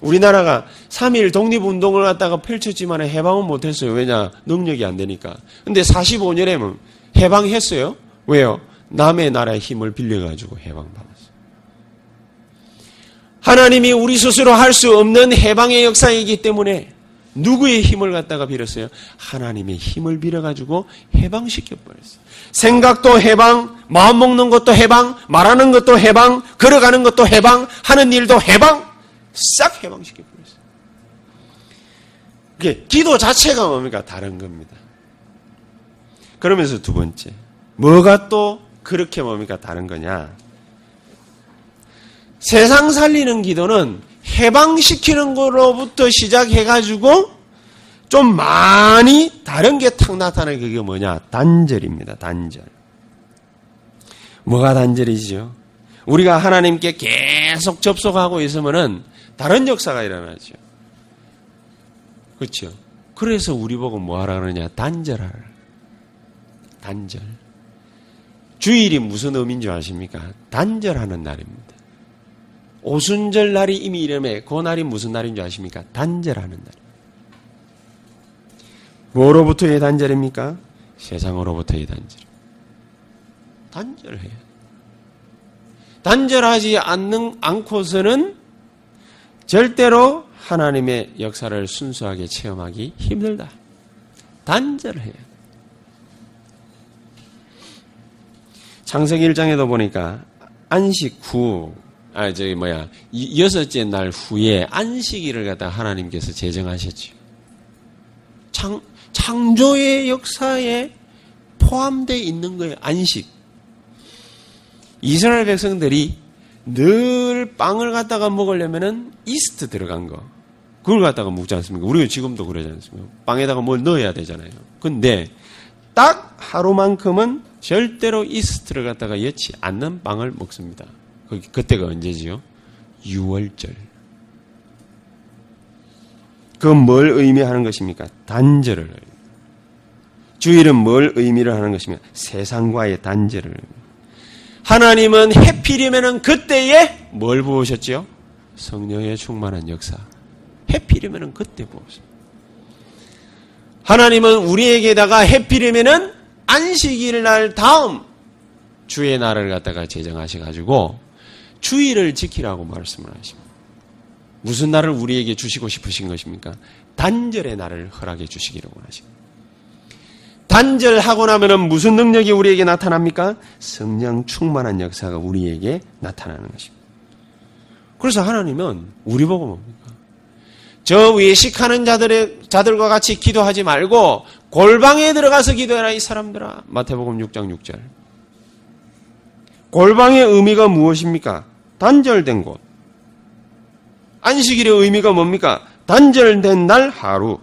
우리나라가 3일 독립운동을 갖다가 펼쳤지만 해방은 못했어요. 왜냐? 능력이 안 되니까. 근데 45년에 해방했어요. 왜요? 남의 나라의 힘을 빌려가지고 해방받았어요. 하나님이 우리 스스로 할 수 없는 해방의 역사이기 때문에 누구의 힘을 갖다가 빌었어요? 하나님의 힘을 빌어가지고 해방시켜버렸어요. 생각도 해방, 마음 먹는 것도 해방, 말하는 것도 해방, 걸어가는 것도 해방, 하는 일도 해방, 싹 해방시켜버렸어요. 그게 기도 자체가 뭡니까? 다른 겁니다. 그러면서 두 번째, 뭐가 또 그렇게 뭡니까? 다른 거냐? 세상 살리는 기도는 해방시키는 거로부터 시작해가지고 좀 많이 다른 게 탁 나타나는 그게 뭐냐? 단절입니다. 단절. 뭐가 단절이죠? 우리가 하나님께 계속 접속하고 있으면은 다른 역사가 일어나죠. 그렇죠? 그래서 우리 보고 뭐 하라 그러냐? 단절하라. 단절. 주일이 무슨 의미인 줄 아십니까? 단절하는 날입니다. 오순절 날이 이미 이름에 그 날이 무슨 날인 줄 아십니까? 단절하는 날. 뭐로부터의 단절입니까? 세상으로부터의 단절. 단절해요. 단절하지 않는 않고서는 절대로 하나님의 역사를 순수하게 체험하기 힘들다. 단절해요. 창세기 1장에도 보니까 안식 후, 아, 저기 뭐야, 여섯째 날 후에 안식일을 갖다 하나님께서 제정하셨죠. 창, 창조의 역사에 포함되어 있는 거예요. 안식. 이스라엘 백성들이 늘 빵을 갖다가 먹으려면은 이스트 들어간 거. 그걸 갖다가 먹지 않습니까? 우리가 지금도 그러지 않습니까? 빵에다가 뭘 넣어야 되잖아요. 근데 딱 하루만큼은 절대로 이스트를 갖다가 여치 않는 빵을 먹습니다. 그때가 언제지요? 6월절. 그 뭘 의미하는 것입니까? 단절을. 주일은 뭘 의미를 하는 것입니까? 세상과의 단절을. 하나님은 해필이면은 그때에 뭘 부으셨지요? 성령의 충만한 역사. 해필이면은 그때 부으셨습니다. 하나님은 우리에게다가 해필이면은 안식일 날 다음 주의 날을 갖다가 제정하셔 가지고 주일을 지키라고 말씀을 하십니다. 무슨 날을 우리에게 주시고 싶으신 것입니까? 단절의 날을 허락해 주시기를 원하십니다. 단절하고 나면은 무슨 능력이 우리에게 나타납니까? 성령 충만한 역사가 우리에게 나타나는 것입니다. 그래서 하나님은 우리 보고 뭡니까? 저 외식하는 자들의 자들과 같이 기도하지 말고 골방에 들어가서 기도해라 이 사람들아. 마태복음 6장 6절. 골방의 의미가 무엇입니까? 단절된 곳. 안식일의 의미가 뭡니까? 단절된 날 하루.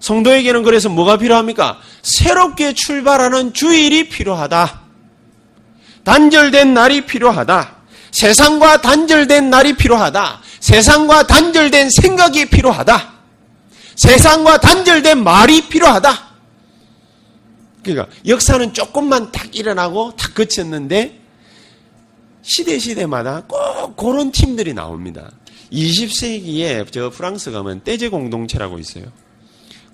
성도에게는 그래서 뭐가 필요합니까? 새롭게 출발하는 주일이 필요하다. 단절된 날이 필요하다. 세상과 단절된 날이 필요하다. 세상과 단절된 생각이 필요하다. 세상과 단절된 말이 필요하다. 그러니까 역사는 조금만 딱 일어나고 탁 그쳤는데 시대 시대마다 꼭 그런 팀들이 나옵니다. 20세기에 저 프랑스 가면 떼제 공동체라고 있어요.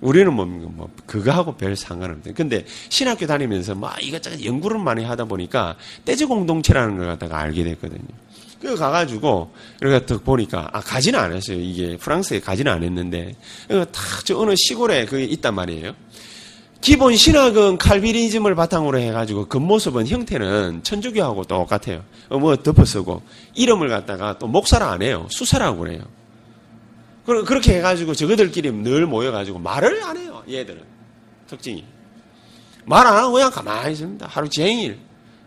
우리는 뭐, 뭐, 그거하고 별 상관없대. 근데 신학교 다니면서 막 이것저것 연구를 많이 하다 보니까 떼제 공동체라는 걸 갖다가 알게 됐거든요. 그 가가지고 이렇게 딱 보니까 아 가지는 않았어요. 이게 프랑스에 가지는 않았는데 탁저 어느 시골에 그게 있단 말이에요. 기본 신학은 칼비니즘을 바탕으로 해가지고 겉모습은 형태는 천주교하고 똑같아요. 어, 뭐 덮어쓰고 이름을 갖다가 또 목사라 안 해요. 수사라고 그래요. 그렇게 해가지고 저거들끼리 늘 모여가지고 말을 안 해요. 얘들은 특징이 말 안 하고 그냥 가만히 있습니다. 하루 종일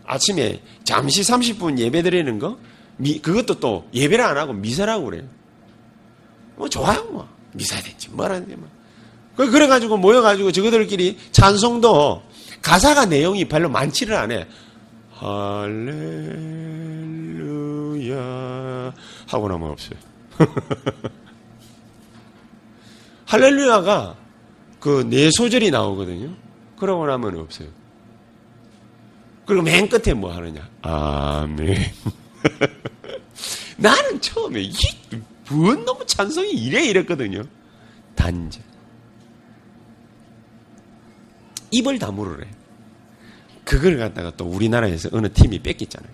아침에 잠시 30분 예배 드리는 거 미, 그것도 또 예배를 안 하고 미사라고 그래요. 뭐 좋아요 뭐 미사 됐지 뭐라는데 뭐. 그, 그래가지고 모여가지고 저거들끼리 찬송도 가사가 내용이 별로 많지를 않아. 할렐루야 하고 나면 없어요. 할렐루야가 그 네 소절이 나오거든요. 그러고 나면 없어요. 그리고 맨 끝에 뭐 하느냐? 아멘. 나는 처음에 이뭔 너무 찬성이 이래 이랬거든요. 단절. 입을 다물으래. 그걸 갖다가 또 우리나라에서 어느 팀이 뺏겼잖아요.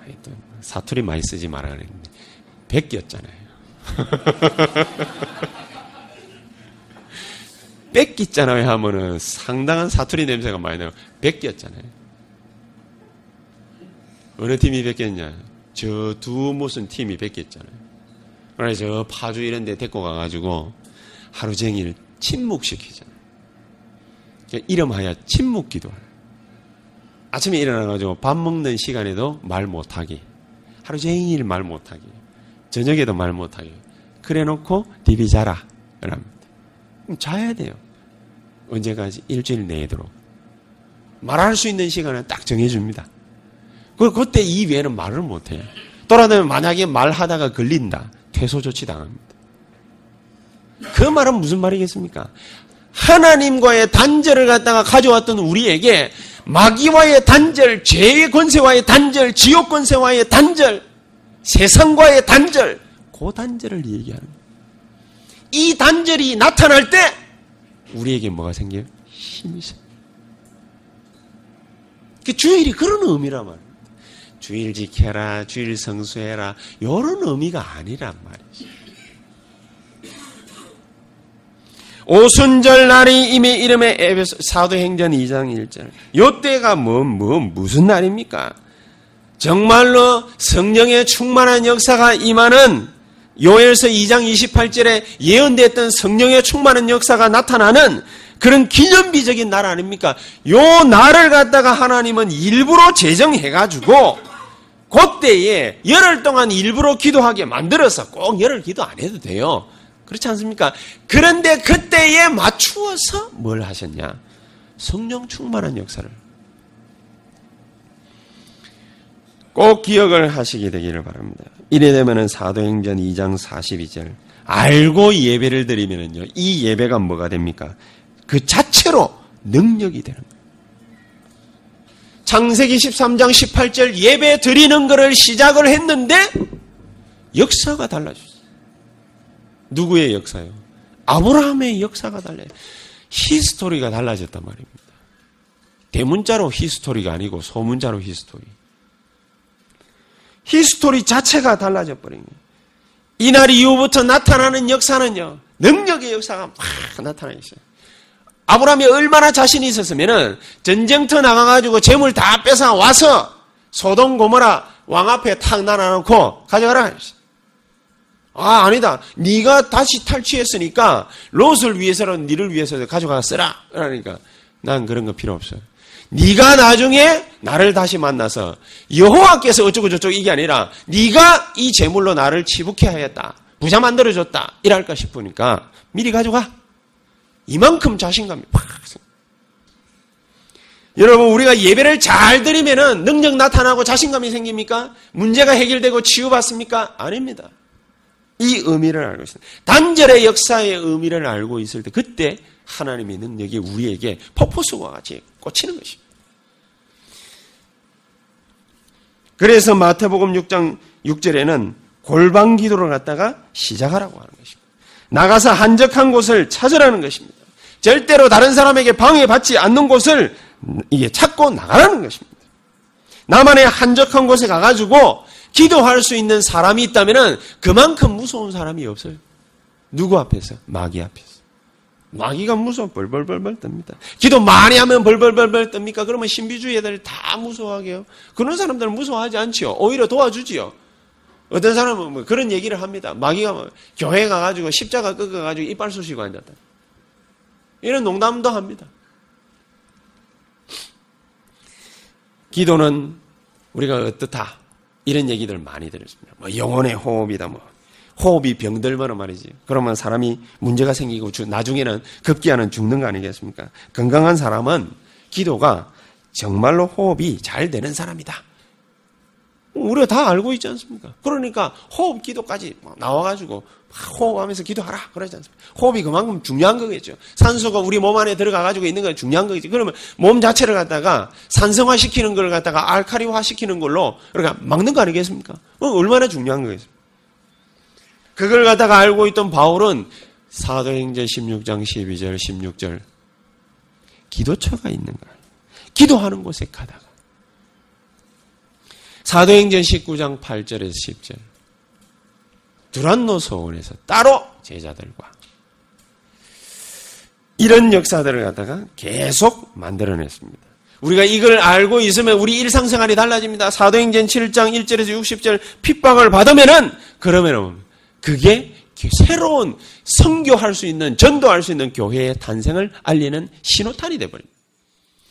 하여튼 사투리 많이 쓰지 말아 그랬는데 뺏겼잖아요. 뺏겼잖아요 하면은 상당한 사투리 냄새가 많이 나요. 뺏겼잖아요. 어느 팀이 뺏겼냐? 저 두 무슨 팀이 뺏겼잖아요. 그래서 저 파주 이런 데 데리고 가가지고 하루 종일 침묵시키잖아요. 이름하여 침묵 기도를. 아침에 일어나가지고 밥 먹는 시간에도 말 못하기. 하루 종일 말 못하기. 저녁에도 말 못하기. 그래 놓고 디비 자라. 그럽니다. 자야 돼요. 언제까지? 일주일 내도록. 말할 수 있는 시간은 딱 정해줍니다. 그, 그때 이 외에는 말을 못해요. 돌아다니면 만약에 말하다가 걸린다. 퇴소 조치 당합니다. 그 말은 무슨 말이겠습니까? 하나님과의 단절을 갖다가 가져왔던 우리에게 마귀와의 단절, 죄의 권세와의 단절, 지옥 권세와의 단절, 세상과의 단절, 그 단절을 얘기하는 거예요. 이 단절이 나타날 때 우리에게 뭐가 생겨요? 힘이 생겨요. 그 주일이 그런 의미란 말이에요. 주일 지켜라, 주일 성수해라, 이런 의미가 아니란 말이죠. 오순절 날이 이미 이름의 에베소 사도행전 2장 1절. 요때가 뭐, 뭐, 무슨 날입니까? 정말로 성령의 충만한 역사가 임하는 요엘서 2장 28절에 예언됐던 성령의 충만한 역사가 나타나는 그런 기념비적인 날 아닙니까? 요 날을 갖다가 하나님은 일부러 제정해가지고 그때에 열흘 동안 일부러 기도하게 만들어서 꼭 열흘 기도 안 해도 돼요. 그렇지 않습니까? 그런데 그때에 맞추어서 뭘 하셨냐? 성령 충만한 역사를 꼭 기억을 하시게 되기를 바랍니다. 이래 되면은 사도행전 2장 42절 알고 예배를 드리면은요. 이 예배가 뭐가 됩니까? 그 자체로 능력이 되는 거예요. 창세기 13장 18절 예배 드리는 것을 시작을 했는데 역사가 달라졌어요. 누구의 역사요? 아브라함의 역사가 달라요. history가 달라졌단 말입니다. 대문자로 history가 아니고 소문자로 history. history 자체가 달라져 버린 거예요. 이날 이후부터 나타나는 역사는요, 능력의 역사가 막 나타나 있어요. 아브라함이 얼마나 자신이 있었으면은 전쟁터 나가가지고 재물 다 뺏어 와서 소동 고모라 왕 앞에 탁 날아놓고 가져가라. 아 아니다. 네가 다시 탈취했으니까 롯을 위해서는 니를 위해서 가져가 쓰라. 그러니까 난 그런 거 필요 없어. 네가 나중에 나를 다시 만나서 여호와께서 어쩌고 저쩌고 이게 아니라 네가 이 재물로 나를 치부케 하였다. 부자 만들어 줬다. 이랄까 싶으니까 미리 가져가. 이만큼 자신감이 팍. 여러분 우리가 예배를 잘 드리면은 능력 나타나고 자신감이 생깁니까? 문제가 해결되고 치유받습니까? 아닙니다. 이 의미를 알고 있습니다. 단절의 역사의 의미를 알고 있을 때 그때 하나님의 능력이 우리에게 퍼포스와 같이 꽂히는 것입니다. 그래서 마태복음 6장 6절에는 골방 기도를 갖다가 시작하라고 하는 것입니다. 나가서 한적한 곳을 찾으라는 것입니다. 절대로 다른 사람에게 방해받지 않는 곳을 이게 찾고 나가라는 것입니다. 나만의 한적한 곳에 가가지고 기도할 수 있는 사람이 있다면 그만큼 무서운 사람이 없어요. 누구 앞에서? 마귀 앞에서. 마귀가 무서워 벌벌벌벌 뜹니다. 기도 많이 하면 벌벌벌벌 뜹니까? 그러면 신비주의 애들 다 무서워하게요. 그런 사람들은 무서워하지 않지요. 오히려 도와주지요. 어떤 사람은 뭐 그런 얘기를 합니다. 마귀가 뭐 교회 가가지고 십자가 꺾어가지고 이빨 쑤시고 앉았다. 이런 농담도 합니다. 기도는 우리가 어떻다. 이런 얘기들 많이 들었습니다. 뭐 영혼의 호흡이다. 뭐 호흡이 병들면 말이지. 그러면 사람이 문제가 생기고 나중에는 급기야는 죽는 거 아니겠습니까? 건강한 사람은 기도가 정말로 호흡이 잘 되는 사람이다. 우리가 다 알고 있지 않습니까? 그러니까 호흡 기도까지 나와가지고 호흡하면서 기도하라 그러지 않습니까? 호흡이 그만큼 중요한 거겠죠. 산소가 우리 몸 안에 들어가가지고 있는 건 중요한 거겠죠. 그러면 몸 자체를 갖다가 산성화 시키는 걸 갖다가 알카리화 시키는 걸로 그러니까 막는 거 아니겠습니까? 얼마나 중요한 거겠습니까? 그걸 갖다가 알고 있던 바울은 사도행전 16장 12절 16절 기도처가 있는 거예요. 기도하는 곳에 가다가 사도행전 19장 8절에서 10절 두란노 소원에서 따로 제자들과 이런 역사들을 갖다가 계속 만들어냈습니다. 우리가 이걸 알고 있으면 우리 일상생활이 달라집니다. 사도행전 7장 1절에서 60절 핍박을 받으면은 그러면은 그게 새로운 선교할 수 있는 전도할 수 있는 교회의 탄생을 알리는 신호탄이 되버립니다.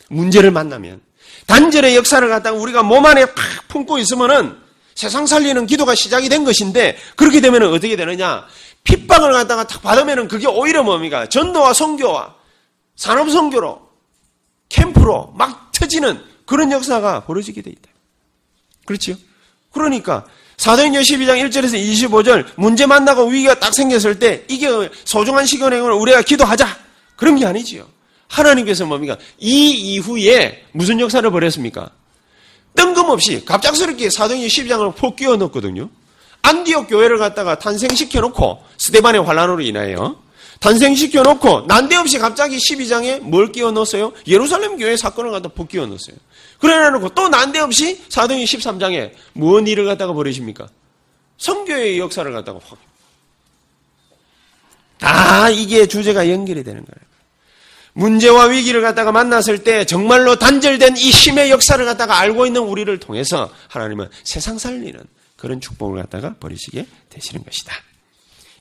문제를 만나면 단절의 역사를 갖다가 우리가 몸 안에 팍 품고 있으면은 세상 살리는 기도가 시작이 된 것인데 그렇게 되면 어떻게 되느냐? 핍박을 갖다가 탁 받으면은 그게 오히려 뭡니까? 전도와 선교와 산업 선교로 캠프로 막 터지는 그런 역사가 벌어지게 돼 있다. 그렇지요? 그러니까 사도행전 12장 1절에서 25절 문제 만나고 위기가 딱 생겼을 때 이게 소중한 시간에 우리가 기도하자. 그런 게 아니지요. 하나님께서 뭡니까? 이 이후에 무슨 역사를 벌였습니까? 뜬금없이 갑작스럽게 사도행전 12장을 폭 끼워 넣었거든요. 안디옥 교회를 갖다가 탄생시켜 놓고 스테반의 환란으로 인하여 탄생시켜 놓고 난데없이 갑자기 12장에 뭘 끼워 넣었어요? 예루살렘 교회 사건을 갖다 폭 끼워 넣었어요. 그래 놓고 또 난데없이 사도행전 13장에 무슨 일을 갖다가 벌이십니까? 성교의 역사를 갖다가 확. 다 이게 주제가 연결이 되는 거예요. 문제와 위기를 갖다가 만났을 때 정말로 단절된 이 힘의 역사를 갖다가 알고 있는 우리를 통해서 하나님은 세상 살리는 그런 축복을 갖다가 버리시게 되시는 것이다.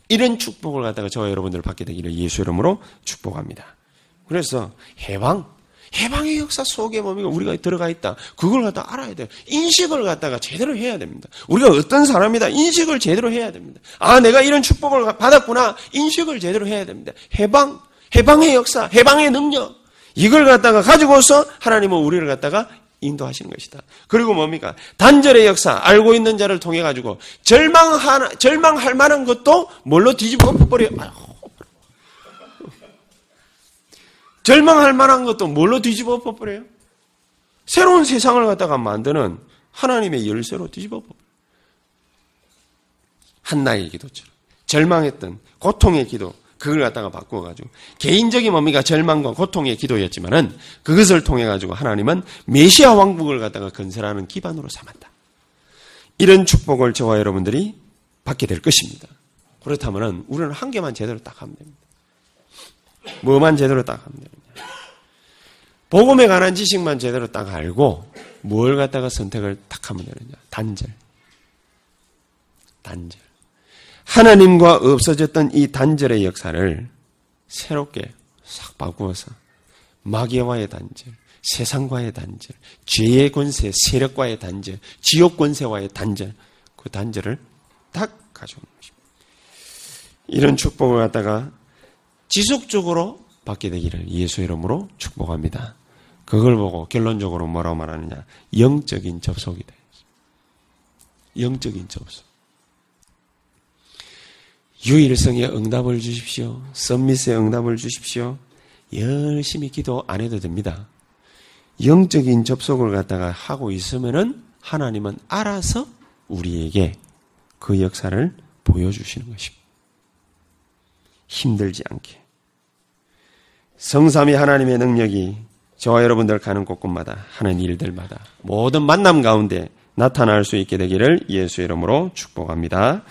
이런 축복을 갖다가 저와 여러분들 받게 되기를 예수 이름으로 축복합니다. 그래서 해방, 해방의 역사 속에 뭡니까? 우리가 들어가 있다. 그걸 갖다 알아야 돼요. 인식을 갖다가 제대로 해야 됩니다. 우리가 어떤 사람이다. 인식을 제대로 해야 됩니다. 아, 내가 이런 축복을 받았구나. 인식을 제대로 해야 됩니다. 해방, 해방의 역사, 해방의 능력. 이걸 갖다가 가지고서 하나님은 우리를 갖다가 인도하시는 것이다. 그리고 뭡니까? 단절의 역사, 알고 있는 자를 통해 가지고 절망하, 절망할 만한 것도 뭘로 뒤집어 엎어버려요? 절망할 만한 것도 뭘로 뒤집어 엎어버려요? 새로운 세상을 갖다가 만드는 하나님의 열쇠로 뒤집어 엎어버려요. 한나의 기도처럼. 절망했던 고통의 기도, 그걸 갖다가 바꾸어가지고 개인적인 뭡니까 절망과 고통의 기도였지만은 그것을 통해 가지고 하나님은 메시아 왕국을 갖다가 건설하는 기반으로 삼았다. 이런 축복을 저와 여러분들이 받게 될 것입니다. 그렇다면은 우리는 한 개만 제대로 딱 하면 됩니다. 뭐만 제대로 딱 하면 되느냐. 복음에 관한 지식만 제대로 딱 알고 뭘 갖다가 선택을 딱 하면 되느냐. 단절. 단절. 하나님과 없어졌던 이 단절의 역사를 새롭게 싹 바꾸어서 마귀와의 단절, 세상과의 단절, 죄의 권세, 세력과의 단절, 지옥 권세와의 단절, 그 단절을 딱 가져오는 것입니다. 이런 축복을 갖다가 지속적으로 받게 되기를 예수 이름으로 축복합니다. 그걸 보고 결론적으로 뭐라고 말하느냐? 영적인 접속이다. 영적인 접속. 유일성의 응답을 주십시오. 썸밋의 응답을 주십시오. 열심히 기도 안 해도 됩니다. 영적인 접속을 갖다가 하고 있으면은 하나님은 알아서 우리에게 그 역사를 보여주시는 것입니다. 힘들지 않게. 성삼이 하나님의 능력이 저와 여러분들 가는 곳곳마다 하는 일들마다 모든 만남 가운데 나타날 수 있게 되기를 예수 이름으로 축복합니다.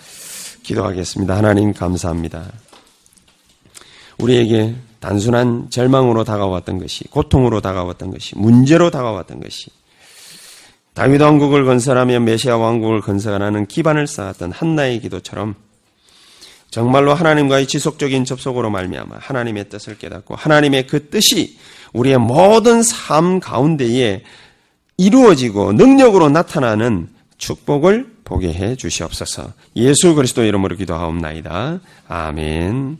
기도하겠습니다. 하나님 감사합니다. 우리에게 단순한 절망으로 다가왔던 것이, 고통으로 다가왔던 것이, 문제로 다가왔던 것이, 다윗 왕국을 건설하며 메시아 왕국을 건설하는 기반을 쌓았던 한나의 기도처럼 정말로 하나님과의 지속적인 접속으로 말미암아 하나님의 뜻을 깨닫고 하나님의 그 뜻이 우리의 모든 삶 가운데에 이루어지고 능력으로 나타나는 축복을 보게 해 주시옵소서. 예수 그리스도 이름으로 기도하옵나이다. 아멘.